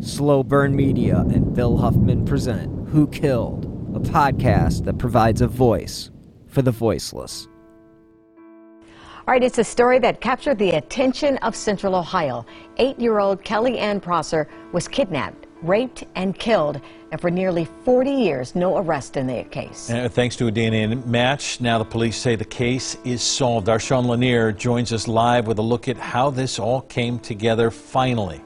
Slow Burn Media and Bill Huffman present Who Killed, a podcast that provides a voice for the voiceless. All right, it's a story that captured the attention of Central Ohio. Eight year old Kelly Ann Prosser was kidnapped, raped, and killed. And for nearly 40 years, no arrest in the case. And thanks to a DNA match, now the police say the case is solved. Our Sean Lanier joins us live with a look at how this all came together finally.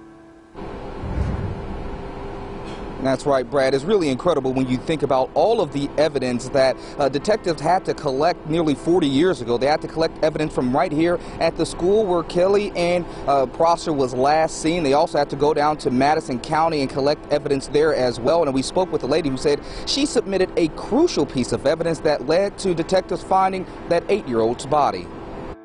That's right, Brad. It's really incredible when you think about all of the evidence that uh, detectives had to collect nearly 40 years ago. They had to collect evidence from right here at the school where Kelly Ann uh, Prosser was last seen. They also had to go down to Madison County and collect evidence there as well. And we spoke with a lady who said she submitted a crucial piece of evidence that led to detectives finding that eight-year-old's body.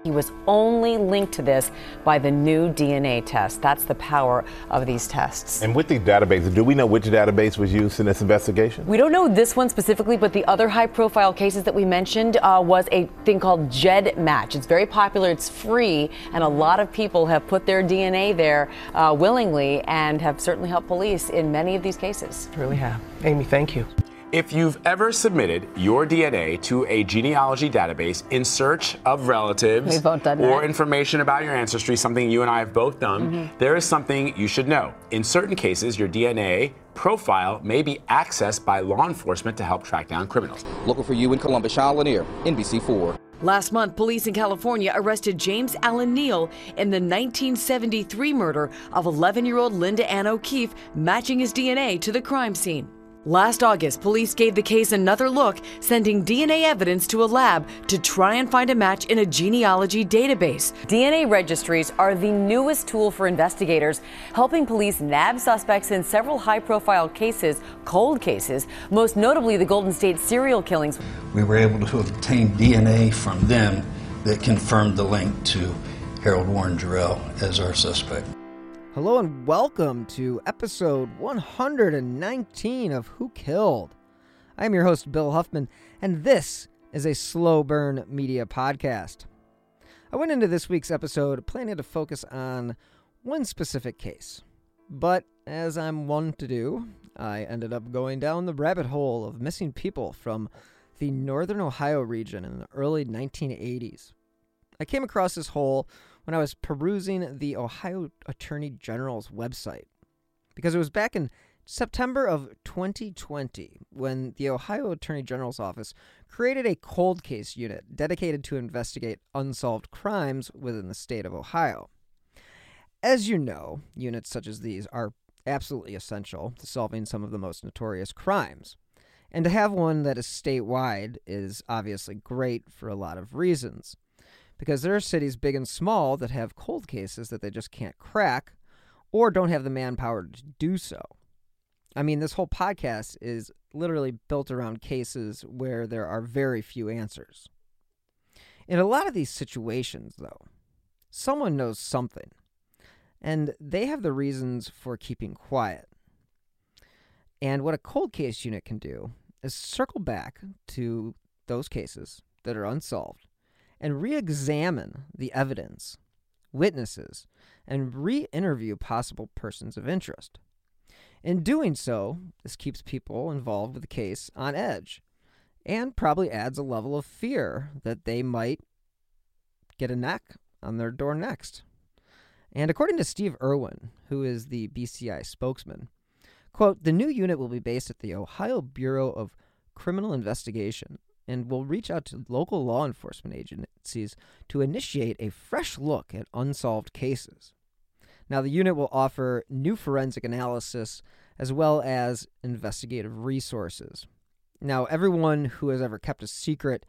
He was only linked to this by the new DNA test. That's the power of these tests. And with these databases, do we know which database was used in this investigation? We don't know this one specifically, but the other high profile cases that we mentioned uh, was a thing called GEDmatch. It's very popular, it's free, and a lot of people have put their DNA there uh, willingly and have certainly helped police in many of these cases. Really have. Amy, thank you. If you've ever submitted your DNA to a genealogy database in search of relatives or that. information about your ancestry, something you and I have both done, Mm-hmm. there is something you should know. In certain cases, your DNA profile may be accessed by law enforcement to help track down criminals. Local for you in Columbus, Sean Lanier, NBC4. Last month, police in California arrested James Allen Neal in the 1973 murder of 11 year old Linda Ann O'Keefe, matching his DNA to the crime scene. Last August, police gave the case another look, sending DNA evidence to a lab to try and find a match in a genealogy database. DNA registries are the newest tool for investigators, helping police nab suspects in several high profile cases, cold cases, most notably the Golden State serial killings. We were able to obtain DNA from them that confirmed the link to Harold Warren Jarrell as our suspect. Hello and welcome to episode 119 of Who Killed. I'm your host, Bill Huffman, and this is a slow burn media podcast. I went into this week's episode planning to focus on one specific case, but as I'm one to do, I ended up going down the rabbit hole of missing people from the northern Ohio region in the early 1980s. I came across this hole when I was perusing the Ohio Attorney General's website because it was back in September of 2020 when the Ohio Attorney General's office created a cold case unit dedicated to investigate unsolved crimes within the state of Ohio. As you know, units such as these are absolutely essential to solving some of the most notorious crimes. And to have one that is statewide is obviously great for a lot of reasons because there are cities big and small that have cold cases that they just can't crack or don't have the manpower to do so. I mean, this whole podcast is literally built around cases where there are very few answers. In a lot of these situations, though, someone knows something, and they have the reasons for keeping quiet. And what a cold case unit can do is circle back to those cases that are unsolved and re examine the evidence, witnesses, and re interview possible persons of interest. In doing so, this keeps people involved with the case on edge and probably adds a level of fear that they might get a knock on their door next. And according to Steve Irwin, who is the BCI spokesman, quote, the new unit will be based at the Ohio Bureau of Criminal Investigation and will reach out to local law enforcement agencies to initiate a fresh look at unsolved cases. Now, the unit will offer new forensic analysis as well as investigative resources. Now, everyone who has ever kept a secret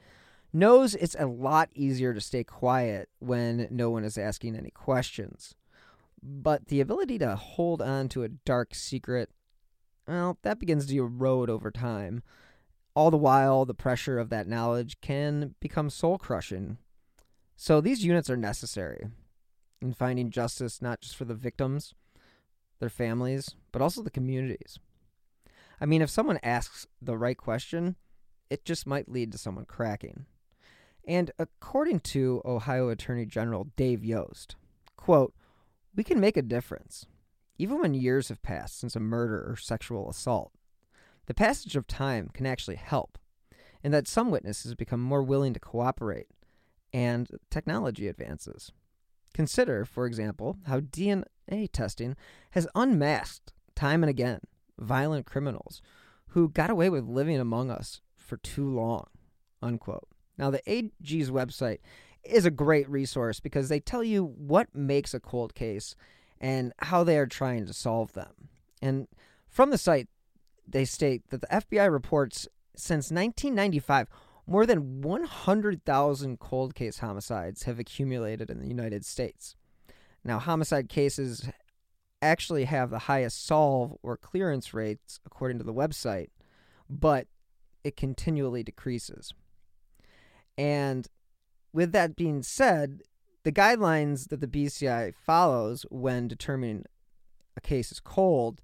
knows it's a lot easier to stay quiet when no one is asking any questions. But the ability to hold on to a dark secret, well, that begins to erode over time. All the while, the pressure of that knowledge can become soul crushing. So these units are necessary in finding justice not just for the victims, their families, but also the communities. I mean, if someone asks the right question, it just might lead to someone cracking. And according to Ohio Attorney General Dave Yost, quote, we can make a difference. even when years have passed since a murder or sexual assault. The passage of time can actually help, in that some witnesses become more willing to cooperate, and technology advances. Consider, for example, how DNA testing has unmasked, time and again, violent criminals who got away with living among us for too long. Unquote. Now, the AG's website is a great resource because they tell you what makes a cold case and how they are trying to solve them. And from the site, they state that the FBI reports since 1995 more than 100,000 cold case homicides have accumulated in the United States. Now, homicide cases actually have the highest solve or clearance rates according to the website, but it continually decreases. And with that being said, the guidelines that the BCI follows when determining a case is cold,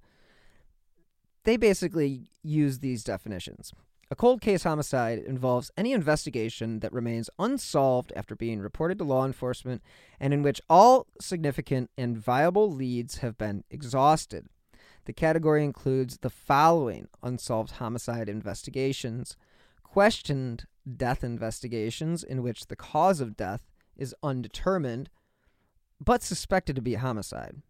they basically use these definitions. A cold case homicide involves any investigation that remains unsolved after being reported to law enforcement and in which all significant and viable leads have been exhausted. The category includes the following unsolved homicide investigations questioned death investigations in which the cause of death is undetermined but suspected to be a homicide,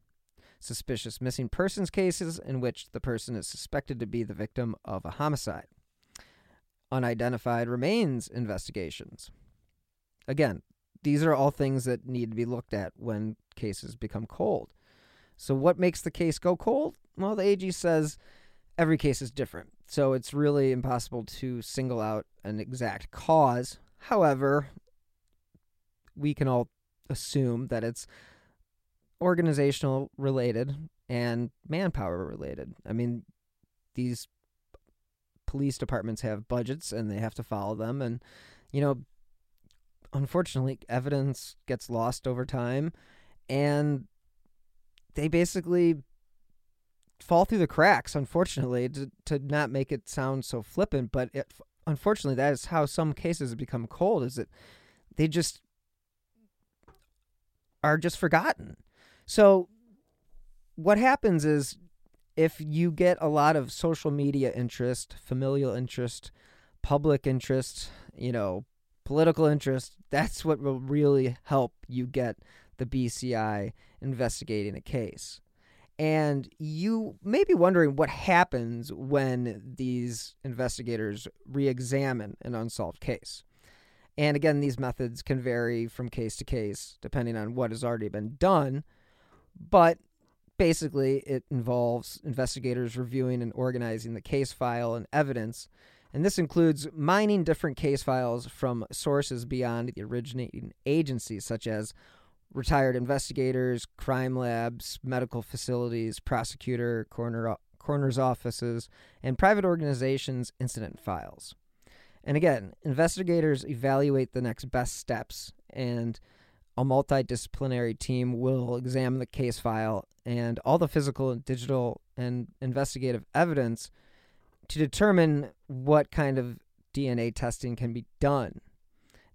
suspicious missing persons cases in which the person is suspected to be the victim of a homicide unidentified remains investigations. Again, these are all things that need to be looked at when cases become cold. So, what makes the case go cold? Well, the AG says every case is different. So, it's really impossible to single out an exact cause. However, we can all assume that it's organizational related and manpower related. I mean, these police departments have budgets and they have to follow them. And you know unfortunately evidence gets lost over time and they basically fall through the cracks unfortunately to, to not make it sound so flippant. But it, unfortunately that is how some cases have become cold is that they just are just forgotten so what happens is if you get a lot of social media interest, familial interest, public interest, you know, political interest, that's what will really help you get the BCI investigating a case. And you may be wondering what happens when these investigators re examine an unsolved case. And again, these methods can vary from case to case depending on what has already been done. But basically, it involves investigators reviewing and organizing the case file and evidence. And this includes mining different case files from sources beyond the originating agencies, such as retired investigators, crime labs, medical facilities, prosecutor, coroner, coroner's offices, and private organizations' incident files. And again, investigators evaluate the next best steps and a multidisciplinary team will examine the case file and all the physical and digital and investigative evidence to determine what kind of DNA testing can be done.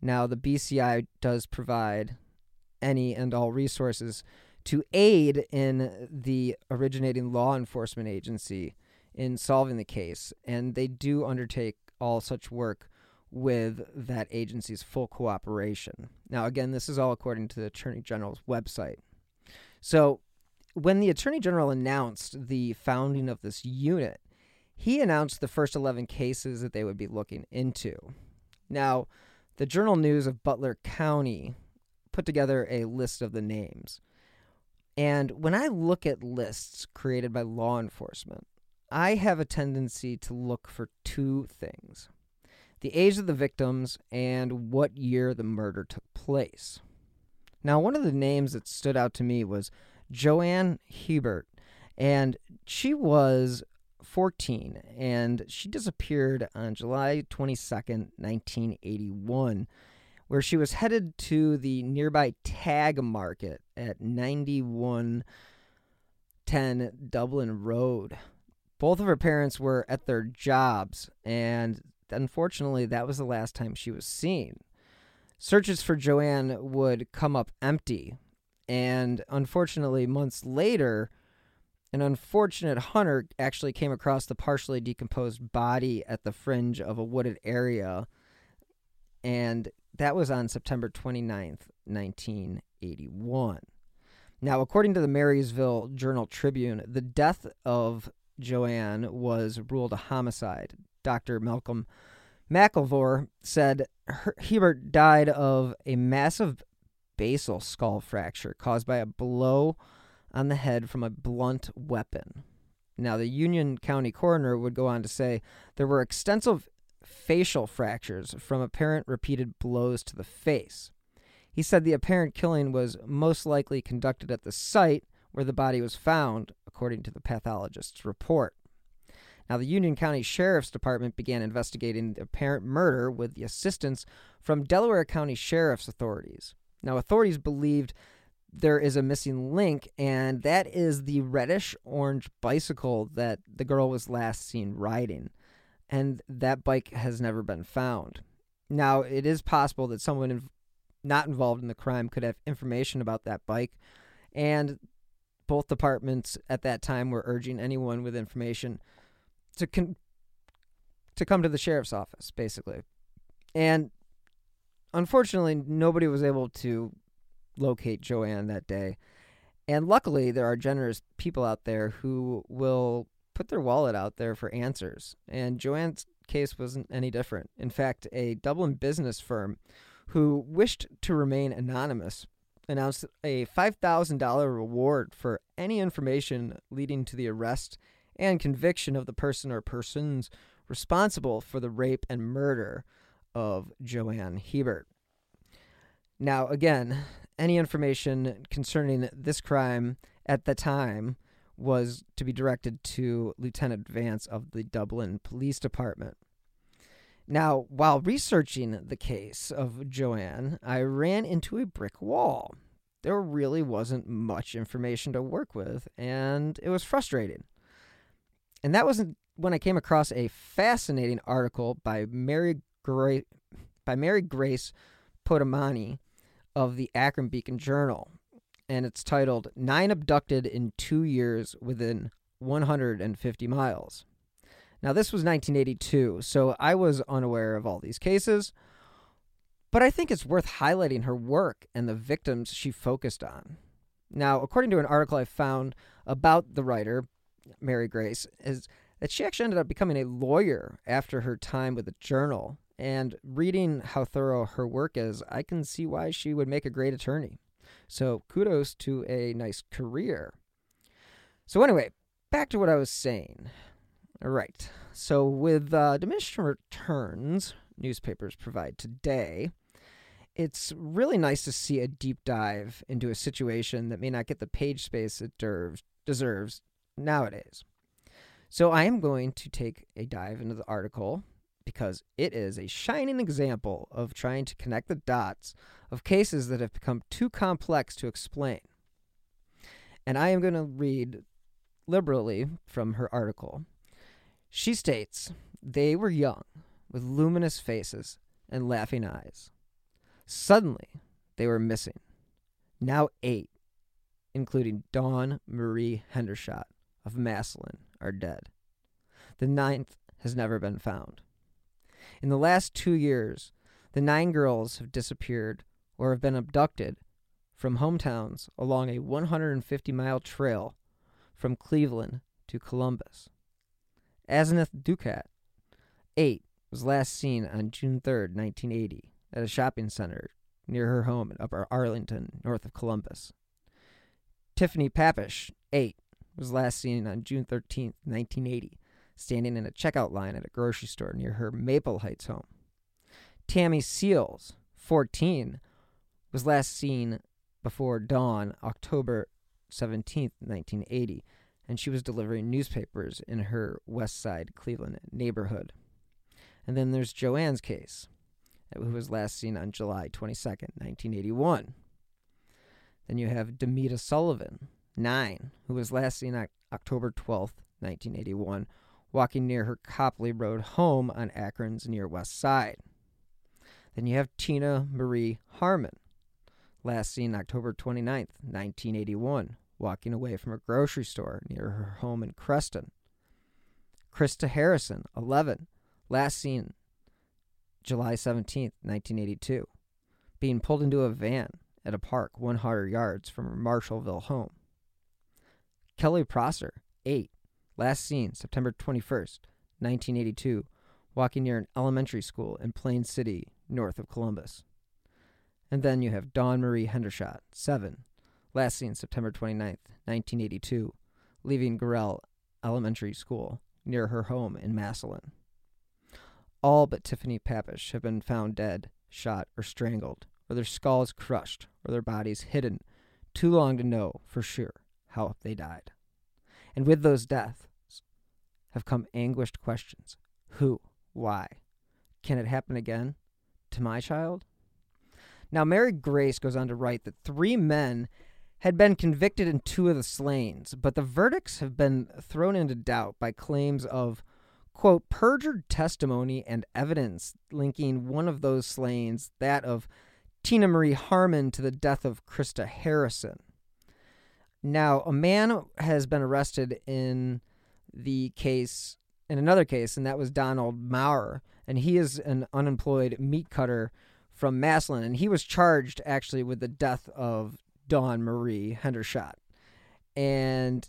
Now, the BCI does provide any and all resources to aid in the originating law enforcement agency in solving the case, and they do undertake all such work with that agency's full cooperation. Now, again, this is all according to the Attorney General's website. So, when the Attorney General announced the founding of this unit, he announced the first 11 cases that they would be looking into. Now, the Journal News of Butler County put together a list of the names. And when I look at lists created by law enforcement, I have a tendency to look for two things the age of the victims, and what year the murder took place. Now, one of the names that stood out to me was Joanne Hebert, and she was 14, and she disappeared on July 22nd, 1981, where she was headed to the nearby Tag Market at 9110 Dublin Road. Both of her parents were at their jobs, and unfortunately, that was the last time she was seen. Searches for Joanne would come up empty, and unfortunately, months later, An unfortunate hunter actually came across the partially decomposed body at the fringe of a wooded area, and that was on September 29th, 1981. Now, according to the Marysville Journal Tribune, the death of Joanne was ruled a homicide. Dr. Malcolm McIlvore said Hebert died of a massive basal skull fracture caused by a blow on the head from a blunt weapon. Now, the Union County coroner would go on to say there were extensive facial fractures from apparent repeated blows to the face. He said the apparent killing was most likely conducted at the site where the body was found, according to the pathologist's report. Now, the Union County Sheriff's Department began investigating the apparent murder with the assistance from Delaware County Sheriff's authorities. Now, authorities believed there is a missing link, and that is the reddish orange bicycle that the girl was last seen riding. And that bike has never been found. Now, it is possible that someone not involved in the crime could have information about that bike, and both departments at that time were urging anyone with information to con- to come to the sheriff's office, basically. And unfortunately, nobody was able to locate Joanne that day. And luckily, there are generous people out there who will put their wallet out there for answers. And Joanne's case wasn't any different. In fact, a Dublin business firm who wished to remain anonymous announced a $5,000 reward for any information leading to the arrest and conviction of the person or persons responsible for the rape and murder of Joanne Hebert. Now, again, any information concerning this crime at the time was to be directed to Lieutenant Vance of the Dublin Police Department. Now, while researching the case of Joanne, I ran into a brick wall. There really wasn't much information to work with, and it was frustrating. And that wasn't when I came across a fascinating article by Mary Gra- by Mary Grace Potamani of the Akron Beacon Journal, and it's titled Nine Abducted in Two Years Within 150 Miles. Now, this was 1982, so I was unaware of all these cases, but I think it's worth highlighting her work and the victims she focused on. Now, according to an article I found about the writer, Mary Grace, is that she actually ended up becoming a lawyer after her time with the journal. And reading how thorough her work is, I can see why she would make a great attorney. So kudos to a nice career. So, anyway, back to what I was saying. All right. So, with uh, diminishing returns newspapers provide today, it's really nice to see a deep dive into a situation that may not get the page space it deserves nowadays. So, I am going to take a dive into the article because it is a shining example of trying to connect the dots of cases that have become too complex to explain. And I am going to read liberally from her article. She states, They were young, with luminous faces and laughing eyes. Suddenly, they were missing. Now eight, including Dawn Marie Hendershot of Massillon, are dead. The ninth has never been found. In the last two years, the nine girls have disappeared or have been abducted from hometowns along a 150 mile trail from Cleveland to Columbus. Asenath Dukat, 8, was last seen on June 3, 1980, at a shopping center near her home in Upper Arlington, north of Columbus. Tiffany Papish, 8, was last seen on June 13, 1980, standing in a checkout line at a grocery store near her Maple Heights home. Tammy Seals, 14, was last seen before dawn October 17, 1980, and she was delivering newspapers in her West Side Cleveland neighborhood. And then there's Joanne's case, who was last seen on July 22, 1981. Then you have Demita Sullivan, 9, who was last seen on October 12, 1981, walking near her Copley Road home on Akron's near West Side. Then you have Tina Marie Harmon, last seen October 29, 1981, walking away from a grocery store near her home in Creston. Krista Harrison, 11, last seen July 17, 1982, being pulled into a van at a park 100 yards from her Marshallville home. Kelly Prosser, 8, last seen September 21st, 1982, walking near an elementary school in Plain City, north of Columbus. And then you have Dawn Marie Hendershot, 7, last seen September 29th, 1982, leaving Gorrell Elementary School near her home in Massillon. All but Tiffany Papish have been found dead, shot, or strangled, or their skulls crushed, or their bodies hidden too long to know for sure how they died. And with those deaths have come anguished questions who, why? Can it happen again? To my child? Now, Mary Grace goes on to write that three men had been convicted in two of the slayings, but the verdicts have been thrown into doubt by claims of, quote, perjured testimony and evidence linking one of those slayings, that of Tina Marie Harmon, to the death of Krista Harrison. Now, a man has been arrested in the case, in another case, and that was Donald Maurer, and he is an unemployed meat cutter from Massillon, and he was charged actually with the death of Dawn Marie Hendershot. And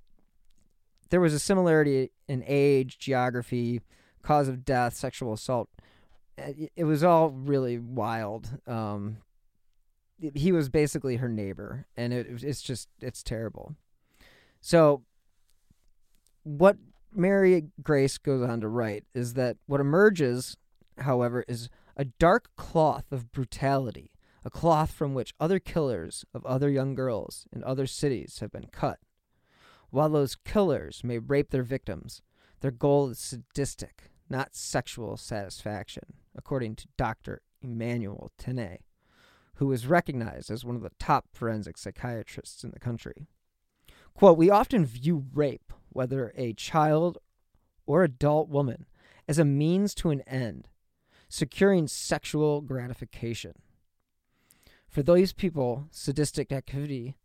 there was a similarity in age, geography, cause of death, sexual assault. It was all really wild. Um, he was basically her neighbor, and it, it's just it's terrible. So, what Mary Grace goes on to write is that what emerges, however, is a dark cloth of brutality a cloth from which other killers of other young girls in other cities have been cut. While those killers may rape their victims, their goal is sadistic, not sexual satisfaction, according to Dr. Emanuel Tanay, who is recognized as one of the top forensic psychiatrists in the country. Quote, We often view rape, whether a child or adult woman, as a means to an end, securing sexual gratification. For those people, sadistic activity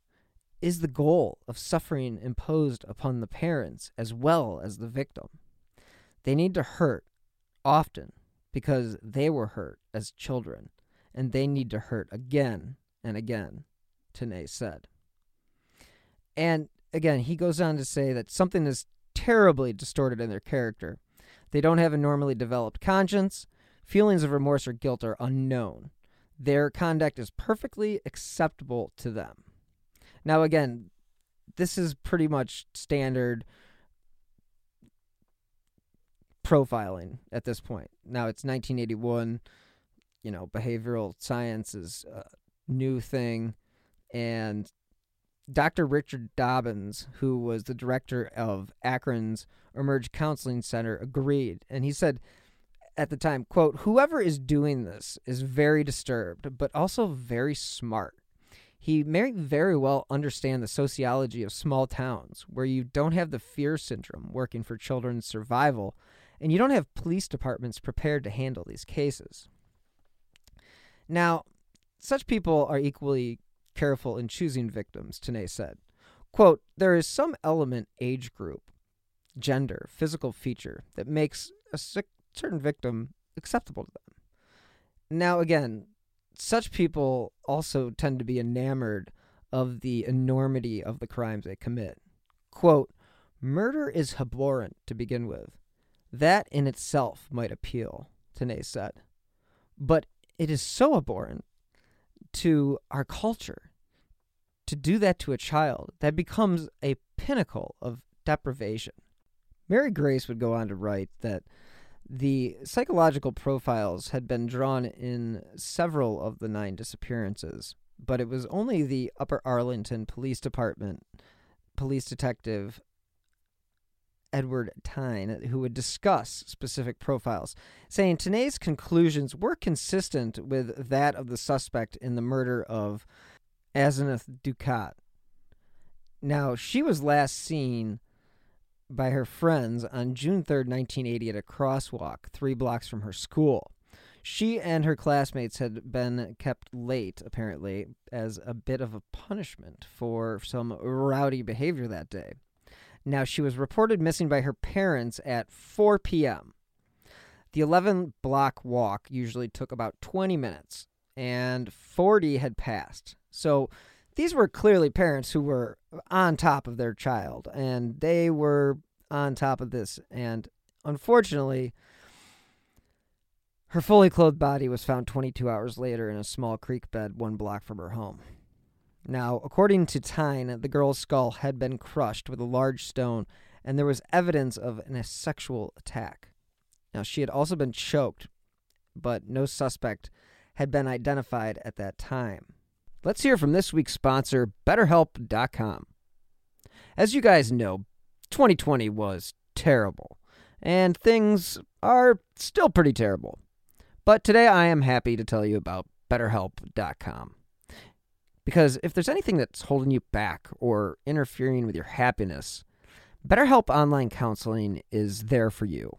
is the goal of suffering imposed upon the parents as well as the victim. They need to hurt often because they were hurt as children, and they need to hurt again and again, Tanay said. And again, he goes on to say that something is terribly distorted in their character. They don't have a normally developed conscience. Feelings of remorse or guilt are unknown their conduct is perfectly acceptable to them. Now, again, this is pretty much standard profiling at this point. Now, it's 1981. You know, behavioral science is a new thing. And Dr. Richard Dobbins, who was the director of Akron's Emerge Counseling Center, agreed. And he said, at the time, quote, whoever is doing this is very disturbed, but also very smart. He may very well understand the sociology of small towns where you don't have the fear syndrome working for children's survival, and you don't have police departments prepared to handle these cases. Now, such people are equally careful in choosing victims, Tanay said. Quote, there is some element, age group, gender, physical feature that makes a certain victim acceptable to them. Now, again, such people also tend to be enamored of the enormity of the crimes they commit. Quote, murder is abhorrent to begin with. That in itself might appeal, Tanay said. But it is so abhorrent to our culture to do that to a child that becomes a pinnacle of deprivation. Mary Grace would go on to write that the psychological profiles had been drawn in several of the nine disappearances, but it was only the Upper Arlington Police Department police detective Edward Tyne who would discuss specific profiles, saying Tanay's conclusions were consistent with that of the suspect in the murder of Asenath Dukat. Now, she was last seen by her friends on June 3, 1980, at a crosswalk three blocks from her school. She and her classmates had been kept late, apparently, as a bit of a punishment for some rowdy behavior that day. Now, she was reported missing by her parents at 4 p.m. The 11 block walk usually took about 20 minutes, and 40 had passed. So these were clearly parents who were on top of their child, and they were on top of this. And unfortunately, her fully clothed body was found 22 hours later in a small creek bed one block from her home. Now, according to Tyne, the girl's skull had been crushed with a large stone, and there was evidence of an, sexual attack. Now, she had also been choked, but no suspect had been identified at that time. Let's hear from this week's sponsor, BetterHelp.com. As you guys know, 2020 was terrible, and things are still pretty terrible. But today I am happy to tell you about BetterHelp.com. Because if there's anything that's holding you back or interfering with your happiness, BetterHelp Online Counseling is there for you.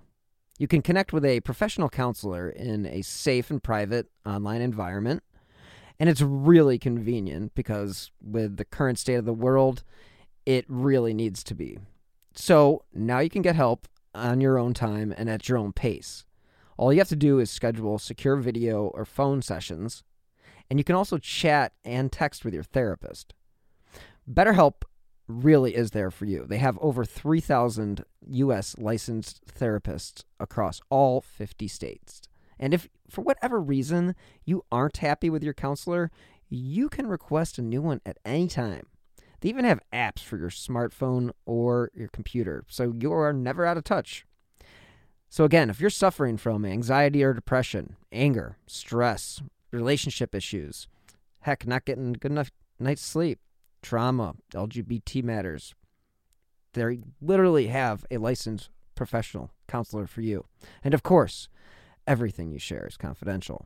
You can connect with a professional counselor in a safe and private online environment. And it's really convenient because, with the current state of the world, it really needs to be. So now you can get help on your own time and at your own pace. All you have to do is schedule secure video or phone sessions, and you can also chat and text with your therapist. BetterHelp really is there for you. They have over 3,000 U.S. licensed therapists across all 50 states. And if, for whatever reason, you aren't happy with your counselor, you can request a new one at any time. They even have apps for your smartphone or your computer, so you are never out of touch. So, again, if you're suffering from anxiety or depression, anger, stress, relationship issues, heck, not getting good enough night's sleep, trauma, LGBT matters, they literally have a licensed professional counselor for you. And of course, everything you share is confidential.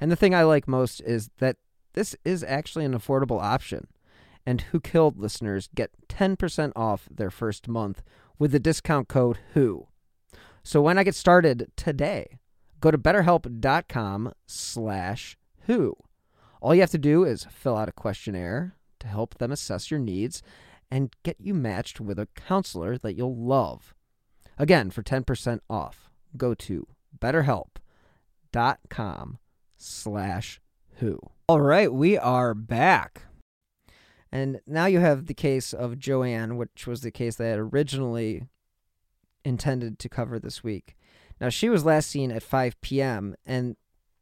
And the thing I like most is that this is actually an affordable option. And Who Killed listeners get 10% off their first month with the discount code WHO. So when I get started today, go to betterhelp.com slash who. All you have to do is fill out a questionnaire to help them assess your needs and get you matched with a counselor that you'll love. Again, for 10% off, go to betterhelp.com slash who. All right, we are back. And now you have the case of Joanne, which was the case that I had originally intended to cover this week. Now, she was last seen at 5 p.m. And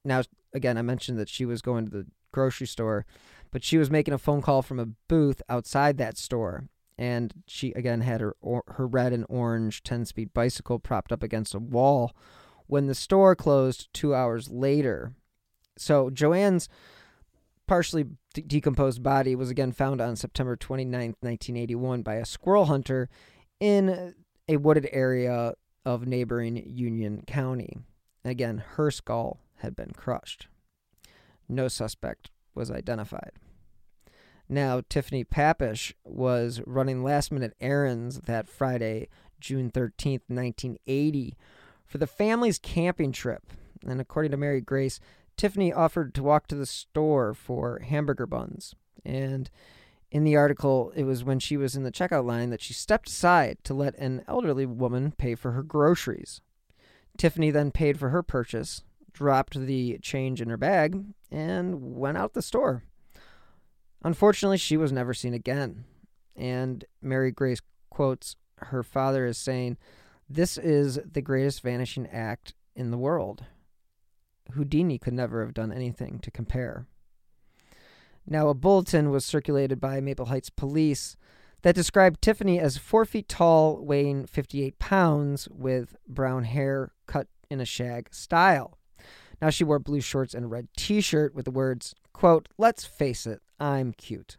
now, again, I mentioned that she was going to the grocery store, but she was making a phone call from a booth outside that store. And she, again, had her, or, her red and orange 10 speed bicycle propped up against a wall when the store closed two hours later. So, Joanne's partially de- decomposed body was again found on September 29, 1981, by a squirrel hunter in a wooded area of neighboring Union County. Again, her skull had been crushed. No suspect was identified. Now, Tiffany Papish was running last minute errands that Friday, June 13th, 1980, for the family's camping trip. And according to Mary Grace, Tiffany offered to walk to the store for hamburger buns. And in the article, it was when she was in the checkout line that she stepped aside to let an elderly woman pay for her groceries. Tiffany then paid for her purchase, dropped the change in her bag, and went out the store. Unfortunately, she was never seen again. And Mary Grace quotes her father as saying, This is the greatest vanishing act in the world. Houdini could never have done anything to compare. Now, a bulletin was circulated by Maple Heights police that described Tiffany as four feet tall, weighing 58 pounds, with brown hair cut in a shag style. Now, she wore blue shorts and a red t shirt with the words, quote, Let's face it, I'm cute.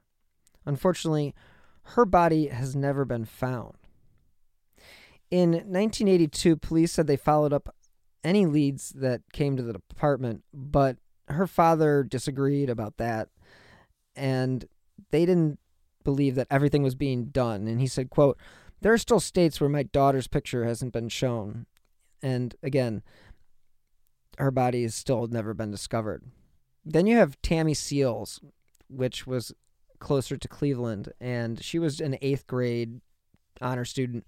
Unfortunately, her body has never been found. In 1982, police said they followed up any leads that came to the department, but her father disagreed about that and they didn't believe that everything was being done and he said quote there are still states where my daughter's picture hasn't been shown and again her body has still never been discovered. Then you have Tammy Seals, which was closer to Cleveland, and she was an eighth grade honor student,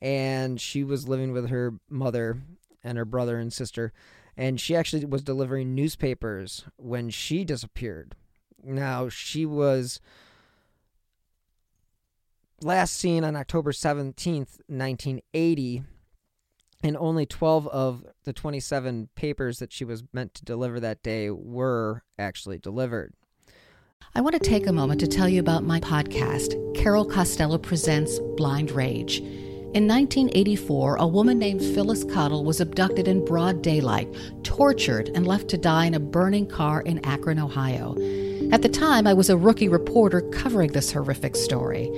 and she was living with her mother and her brother and sister, and she actually was delivering newspapers when she disappeared. Now, she was last seen on October 17th, 1980, and only 12 of the 27 papers that she was meant to deliver that day were actually delivered. I want to take a moment to tell you about my podcast, Carol Costello Presents Blind Rage. In 1984, a woman named Phyllis Cottle was abducted in broad daylight, tortured, and left to die in a burning car in Akron, Ohio. At the time, I was a rookie reporter covering this horrific story.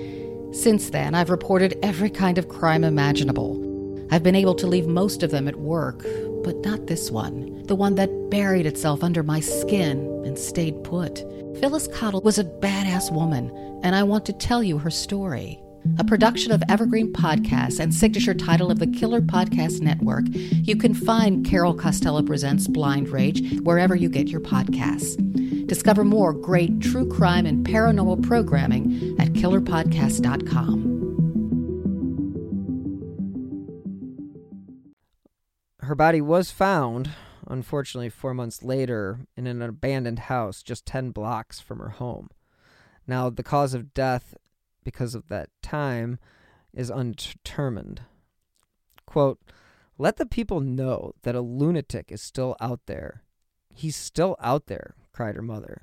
Since then, I've reported every kind of crime imaginable. I've been able to leave most of them at work, but not this one, the one that buried itself under my skin and stayed put. Phyllis Cottle was a badass woman, and I want to tell you her story. A production of Evergreen Podcasts and signature title of the Killer Podcast Network, you can find Carol Costello Presents Blind Rage wherever you get your podcasts. Discover more great true crime and paranormal programming at killerpodcast.com. Her body was found, unfortunately, four months later in an abandoned house just 10 blocks from her home. Now, the cause of death because of that time is undetermined. Quote, let the people know that a lunatic is still out there. He's still out there, cried her mother.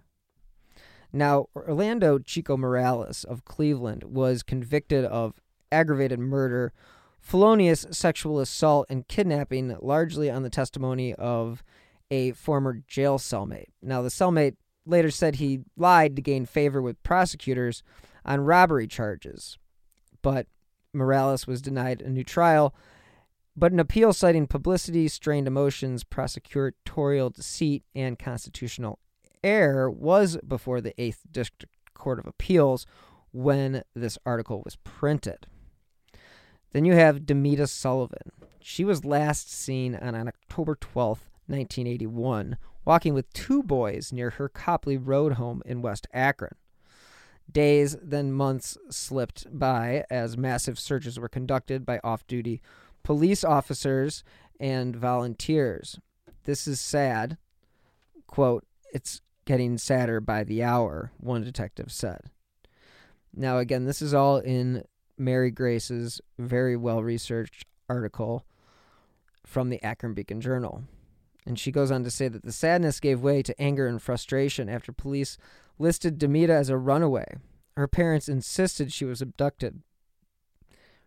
Now, Orlando Chico Morales of Cleveland was convicted of aggravated murder, felonious sexual assault, and kidnapping, largely on the testimony of a former jail cellmate. Now, the cellmate later said he lied to gain favor with prosecutors on robbery charges, but Morales was denied a new trial. But an appeal citing publicity, strained emotions, prosecutorial deceit, and constitutional error was before the 8th District Court of Appeals when this article was printed. Then you have Demita Sullivan. She was last seen on, on October 12th, 1981, walking with two boys near her Copley Road home in West Akron. Days, then months slipped by as massive searches were conducted by off duty police officers and volunteers. This is sad. Quote, it's getting sadder by the hour, one detective said. Now, again, this is all in Mary Grace's very well researched article from the Akron Beacon Journal. And she goes on to say that the sadness gave way to anger and frustration after police listed Demita as a runaway. Her parents insisted she was abducted.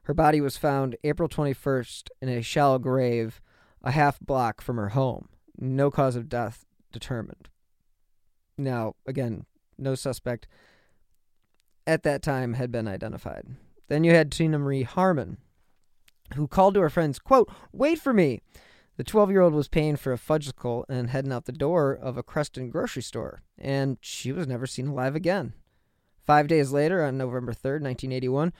Her body was found April 21st in a shallow grave a half block from her home. No cause of death determined. Now, again, no suspect at that time had been identified. Then you had Tina Marie Harmon, who called to her friends, quote, wait for me. The 12 year old was paying for a fudgesicle and heading out the door of a Creston grocery store, and she was never seen alive again. Five days later, on November 3rd, 1981,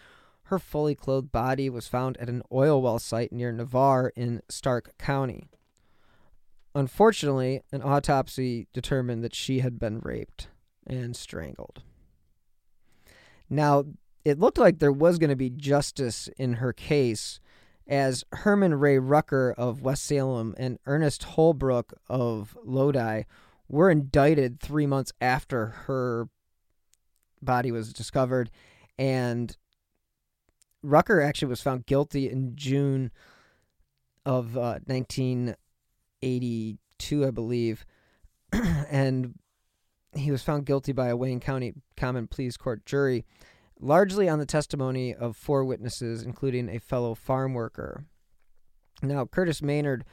her fully clothed body was found at an oil well site near Navarre in Stark County. Unfortunately, an autopsy determined that she had been raped and strangled. Now, it looked like there was going to be justice in her case as Herman Ray Rucker of West Salem and Ernest Holbrook of Lodi were indicted three months after her body was discovered. And Rucker actually was found guilty in June of uh, 1982, I believe. and he was found guilty by a Wayne County Common Pleas Court jury largely on the testimony of four witnesses, including a fellow farm worker. Now, Curtis Maynard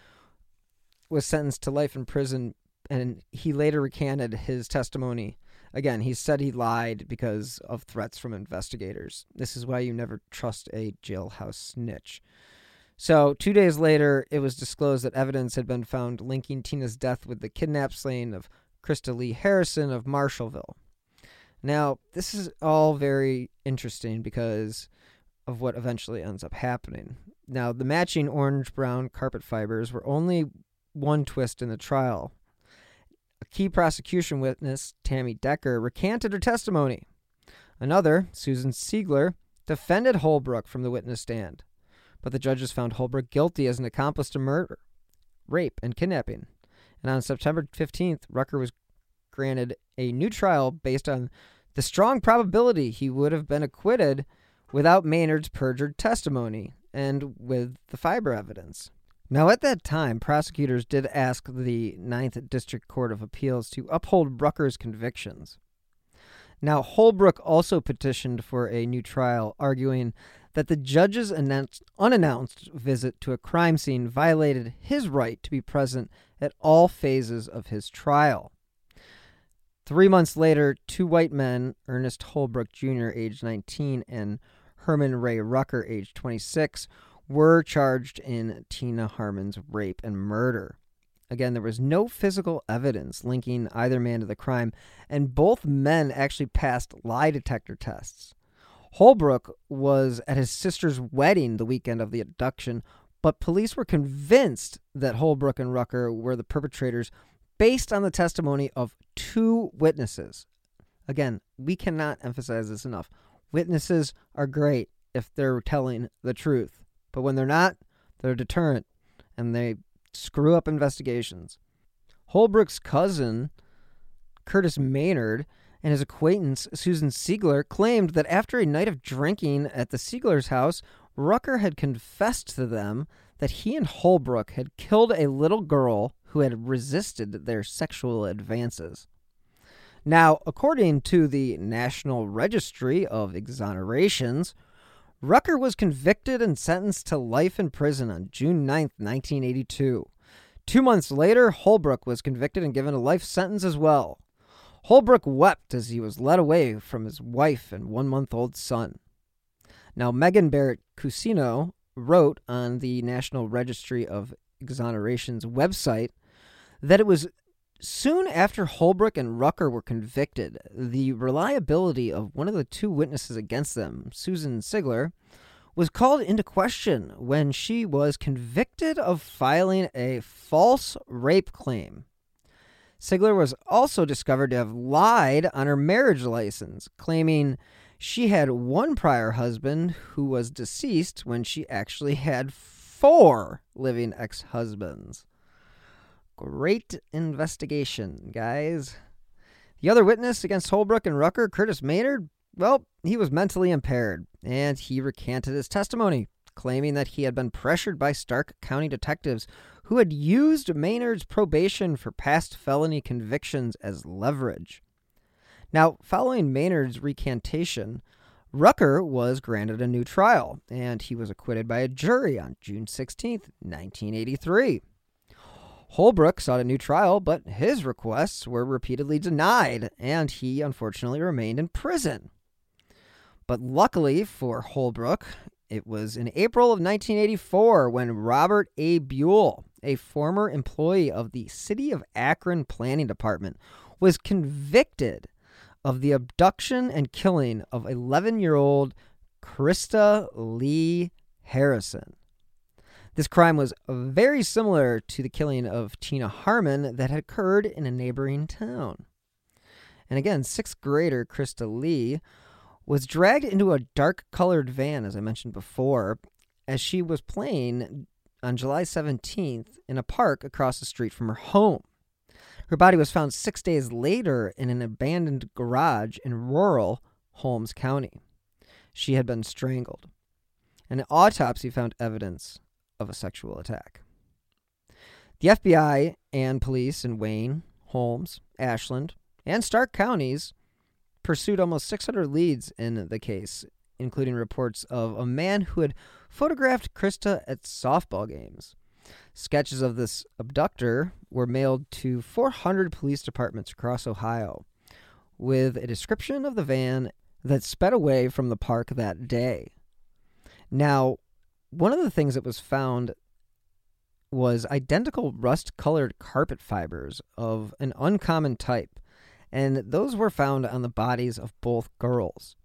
was sentenced to life in prison, and he later recanted his testimony. Again, he said he lied because of threats from investigators. This is why you never trust a jailhouse snitch. So, two days later, it was disclosed that evidence had been found linking Tina's death with the kidnap slaying of Krista Lee Harrison of Marshallville. Now, this is all very interesting because of what eventually ends up happening. Now, the matching orange brown carpet fibers were only one twist in the trial. A key prosecution witness, Tammy Decker, recanted her testimony. Another, Susan Siegler, defended Holbrook from the witness stand, but the judges found Holbrook guilty as an accomplice to murder, rape, and kidnapping. And on September 15th, Rucker was granted a new trial based on the strong probability he would have been acquitted without Maynard's perjured testimony and with the fiber evidence. Now, at that time, prosecutors did ask the Ninth District Court of Appeals to uphold Brucker's convictions. Now, Holbrook also petitioned for a new trial, arguing that the judge's unannounced visit to a crime scene violated his right to be present at all phases of his trial. Three months later, two white men, Ernest Holbrook Jr., age 19, and Herman Ray Rucker, age 26, were charged in Tina Harmon's rape and murder. Again, there was no physical evidence linking either man to the crime, and both men actually passed lie detector tests. Holbrook was at his sister's wedding the weekend of the abduction, but police were convinced that Holbrook and Rucker were the perpetrators based on the testimony of two witnesses. Again, we cannot emphasize this enough. Witnesses are great if they're telling the truth, but when they're not, they're deterrent and they screw up investigations. Holbrook's cousin, Curtis Maynard, and his acquaintance, Susan Siegler, claimed that after a night of drinking at the Siegler's house, Rucker had confessed to them that he and Holbrook had killed a little girl who had resisted their sexual advances. Now, according to the National Registry of Exonerations, Rucker was convicted and sentenced to life in prison on June 9, 1982. Two months later, Holbrook was convicted and given a life sentence as well. Holbrook wept as he was led away from his wife and one month old son. Now, Megan Barrett Cusino wrote on the National Registry of Exonerations website that it was soon after Holbrook and Rucker were convicted, the reliability of one of the two witnesses against them, Susan Siegler, was called into question when she was convicted of filing a false rape claim. Siegler was also discovered to have lied on her marriage license, claiming she had one prior husband who was deceased when she actually had four living ex husbands. Great investigation, guys. The other witness against Holbrook and Rucker, Curtis Maynard, well, he was mentally impaired, and he recanted his testimony, claiming that he had been pressured by Stark County detectives who had used Maynard's probation for past felony convictions as leverage. Now, following Maynard's recantation, Rucker was granted a new trial, and he was acquitted by a jury on June 16, 1983. Holbrook sought a new trial, but his requests were repeatedly denied, and he unfortunately remained in prison. But luckily for Holbrook, it was in April of 1984 when Robert A. Buell, a former employee of the City of Akron Planning Department, was convicted of the abduction and killing of 11 year old Krista Lee Harrison. This crime was very similar to the killing of Tina Harmon that had occurred in a neighboring town. And again, sixth grader Krista Lee was dragged into a dark colored van, as I mentioned before, as she was playing on July 17th in a park across the street from her home. Her body was found six days later in an abandoned garage in rural Holmes County. She had been strangled. An autopsy found evidence of a sexual attack. The FBI and police in Wayne, Holmes, Ashland, and Stark counties pursued almost 600 leads in the case, including reports of a man who had photographed Krista at softball games. Sketches of this abductor were mailed to 400 police departments across Ohio, with a description of the van that sped away from the park that day. Now, one of the things that was found was identical rust colored carpet fibers of an uncommon type and those were found on the bodies of both girls.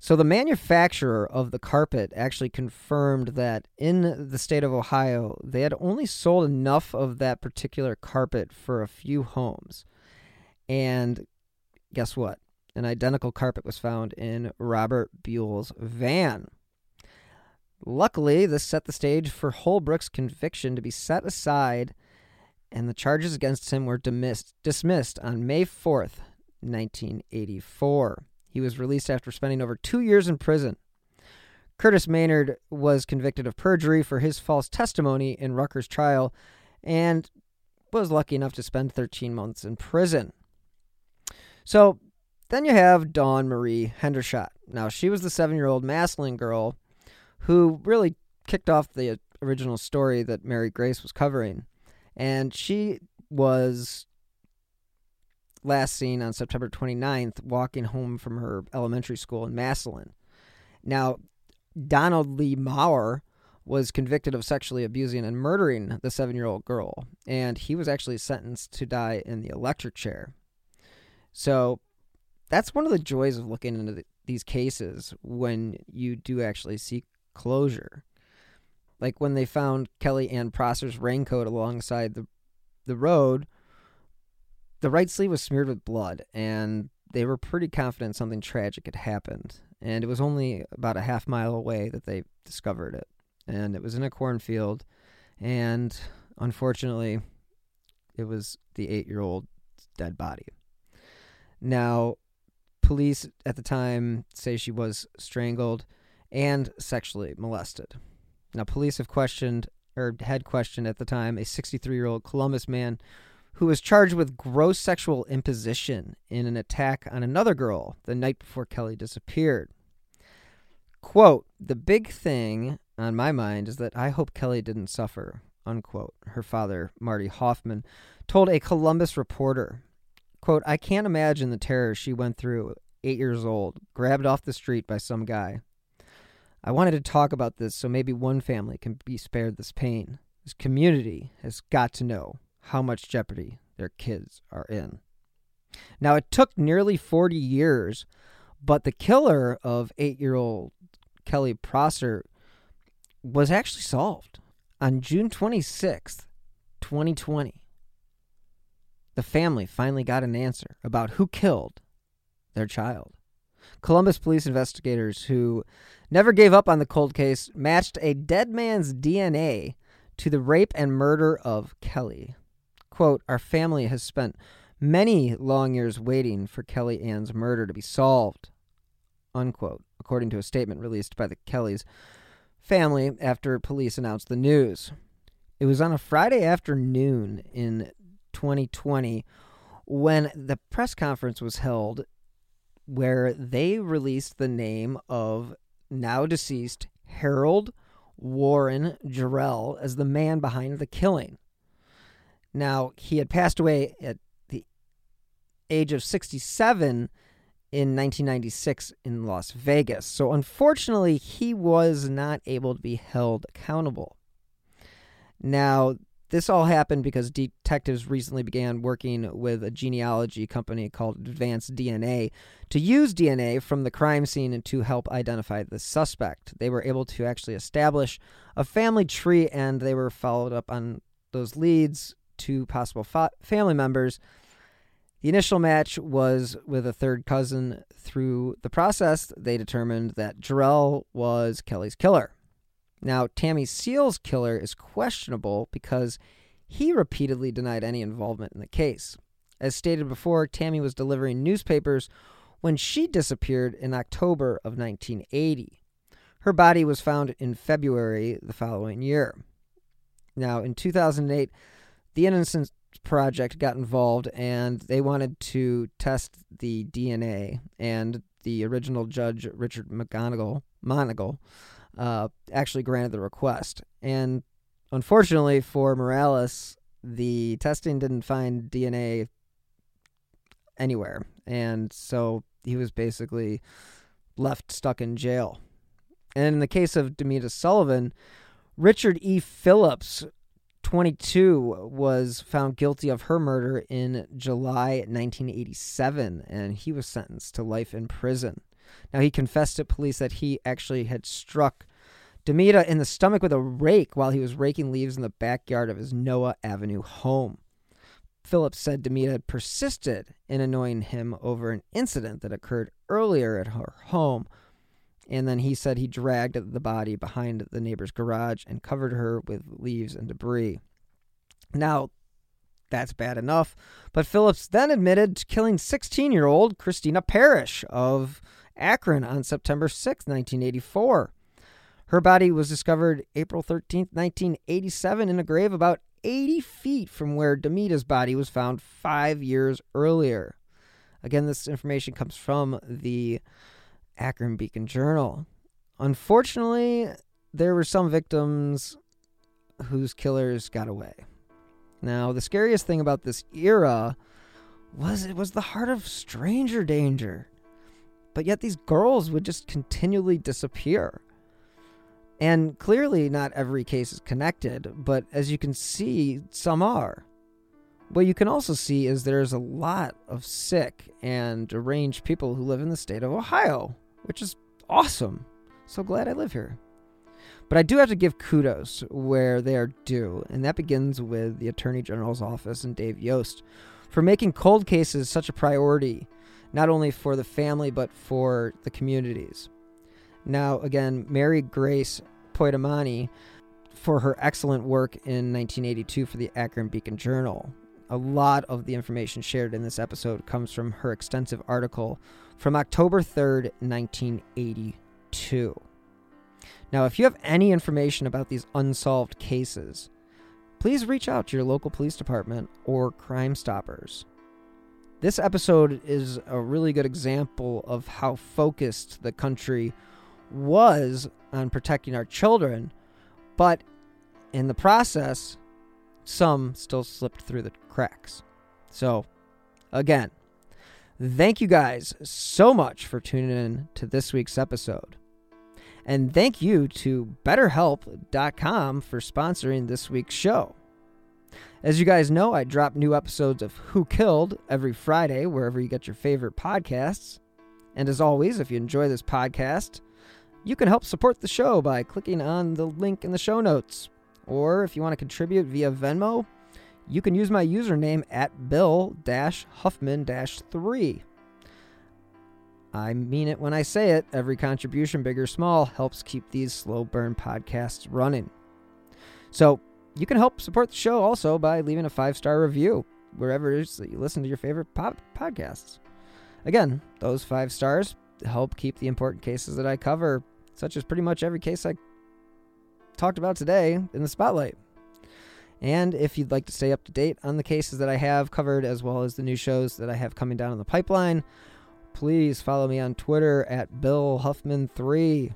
So the manufacturer of the carpet actually confirmed that in the state of Ohio, they had only sold enough of that particular carpet for a few homes. And guess what? An identical carpet was found in Robert Buell's van. Luckily, this set the stage for Holbrook's conviction to be set aside, and the charges against him were dismissed, dismissed on May 4th, 1984. He was released after spending over two years in prison. Curtis Maynard was convicted of perjury for his false testimony in Rucker's trial and was lucky enough to spend 13 months in prison. So then you have Dawn Marie Hendershot. Now, she was the seven year old Massillon girl who really kicked off the original story that Mary Grace was covering. And she was last seen on September 29th walking home from her elementary school in Massillon. Now, Donald Lee Maurer was convicted of sexually abusing and murdering the seven year old girl, and he was actually sentenced to die in the electric chair. So that's one of the joys of looking into the, these cases when you do actually see closure. Like when they found Kelly Ann Prosser's raincoat alongside the the road the right sleeve was smeared with blood, and they were pretty confident something tragic had happened. And it was only about a half mile away that they discovered it. And it was in a cornfield, and unfortunately, it was the eight year old dead body. Now, police at the time say she was strangled and sexually molested. Now, police have questioned, or had questioned at the time, a 63 year old Columbus man who was charged with gross sexual imposition in an attack on another girl the night before Kelly disappeared. Quote, the big thing on my mind is that I hope Kelly didn't suffer, unquote. Her father, Marty Hoffman, told a Columbus reporter, quote, I can't imagine the terror she went through, eight years old, grabbed off the street by some guy. I wanted to talk about this so maybe one family can be spared this pain. This community has got to know how much jeopardy their kids are in. Now, it took nearly 40 years, but the killer of eight year old Kelly Prosser was actually solved on June 26th, 2020. The family finally got an answer about who killed their child. Columbus police investigators who never gave up on the cold case matched a dead man's DNA to the rape and murder of Kelly. Quote, Our family has spent many long years waiting for Kelly Ann's murder to be solved. Unquote, according to a statement released by the Kellys' family after police announced the news. It was on a Friday afternoon in 2020 when the press conference was held where they released the name of now deceased Harold Warren Jarrell as the man behind the killing. Now, he had passed away at the age of 67 in 1996 in Las Vegas. So, unfortunately, he was not able to be held accountable. Now, this all happened because detectives recently began working with a genealogy company called Advanced DNA to use DNA from the crime scene to help identify the suspect. They were able to actually establish a family tree and they were followed up on those leads to possible fa- family members. The initial match was with a third cousin. Through the process, they determined that Jarrell was Kelly's killer. Now, Tammy Seal's killer is questionable because he repeatedly denied any involvement in the case. As stated before, Tammy was delivering newspapers when she disappeared in October of 1980. Her body was found in February the following year. Now, in 2008, the Innocence Project got involved and they wanted to test the DNA. And the original judge, Richard McGonigal, Monagle, uh, actually granted the request. And unfortunately for Morales, the testing didn't find DNA anywhere. And so he was basically left stuck in jail. And in the case of Demita Sullivan, Richard E. Phillips 22 was found guilty of her murder in July 1987, and he was sentenced to life in prison. Now, he confessed to police that he actually had struck Demita in the stomach with a rake while he was raking leaves in the backyard of his Noah Avenue home. Phillips said Demita had persisted in annoying him over an incident that occurred earlier at her home. And then he said he dragged the body behind the neighbor's garage and covered her with leaves and debris. Now, that's bad enough, but Phillips then admitted to killing 16 year old Christina Parrish of Akron on September 6, 1984. Her body was discovered April 13, 1987, in a grave about 80 feet from where Demita's body was found five years earlier. Again, this information comes from the Akron Beacon Journal. Unfortunately, there were some victims whose killers got away. Now, the scariest thing about this era was it was the heart of stranger danger. But yet these girls would just continually disappear. And clearly, not every case is connected, but as you can see, some are. What you can also see is there's a lot of sick and deranged people who live in the state of Ohio, which is awesome. So glad I live here. But I do have to give kudos where they are due, and that begins with the Attorney General's office and Dave Yost for making cold cases such a priority, not only for the family, but for the communities. Now, again, Mary Grace Poidomani for her excellent work in 1982 for the Akron Beacon Journal. A lot of the information shared in this episode comes from her extensive article from October 3rd, 1982. Now, if you have any information about these unsolved cases, please reach out to your local police department or Crime Stoppers. This episode is a really good example of how focused the country was on protecting our children, but in the process, some still slipped through the cracks. So, again, thank you guys so much for tuning in to this week's episode. And thank you to BetterHelp.com for sponsoring this week's show. As you guys know, I drop new episodes of Who Killed every Friday, wherever you get your favorite podcasts. And as always, if you enjoy this podcast, you can help support the show by clicking on the link in the show notes. Or if you want to contribute via Venmo, you can use my username at Bill Huffman 3. I mean it when I say it. Every contribution, big or small, helps keep these slow burn podcasts running. So you can help support the show also by leaving a five star review wherever it is that you listen to your favorite pop- podcasts. Again, those five stars help keep the important cases that I cover, such as pretty much every case I talked about today, in the spotlight. And if you'd like to stay up to date on the cases that I have covered, as well as the new shows that I have coming down in the pipeline, please follow me on Twitter at Bill Huffman3.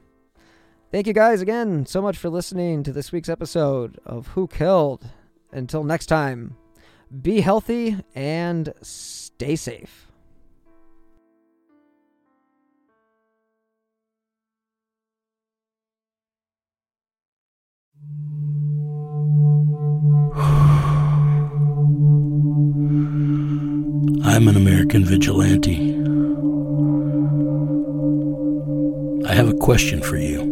Thank you guys again so much for listening to this week's episode of Who Killed. Until next time, be healthy and stay safe. I'm an American vigilante. I have a question for you.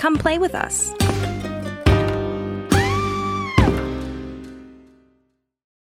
Come play with us.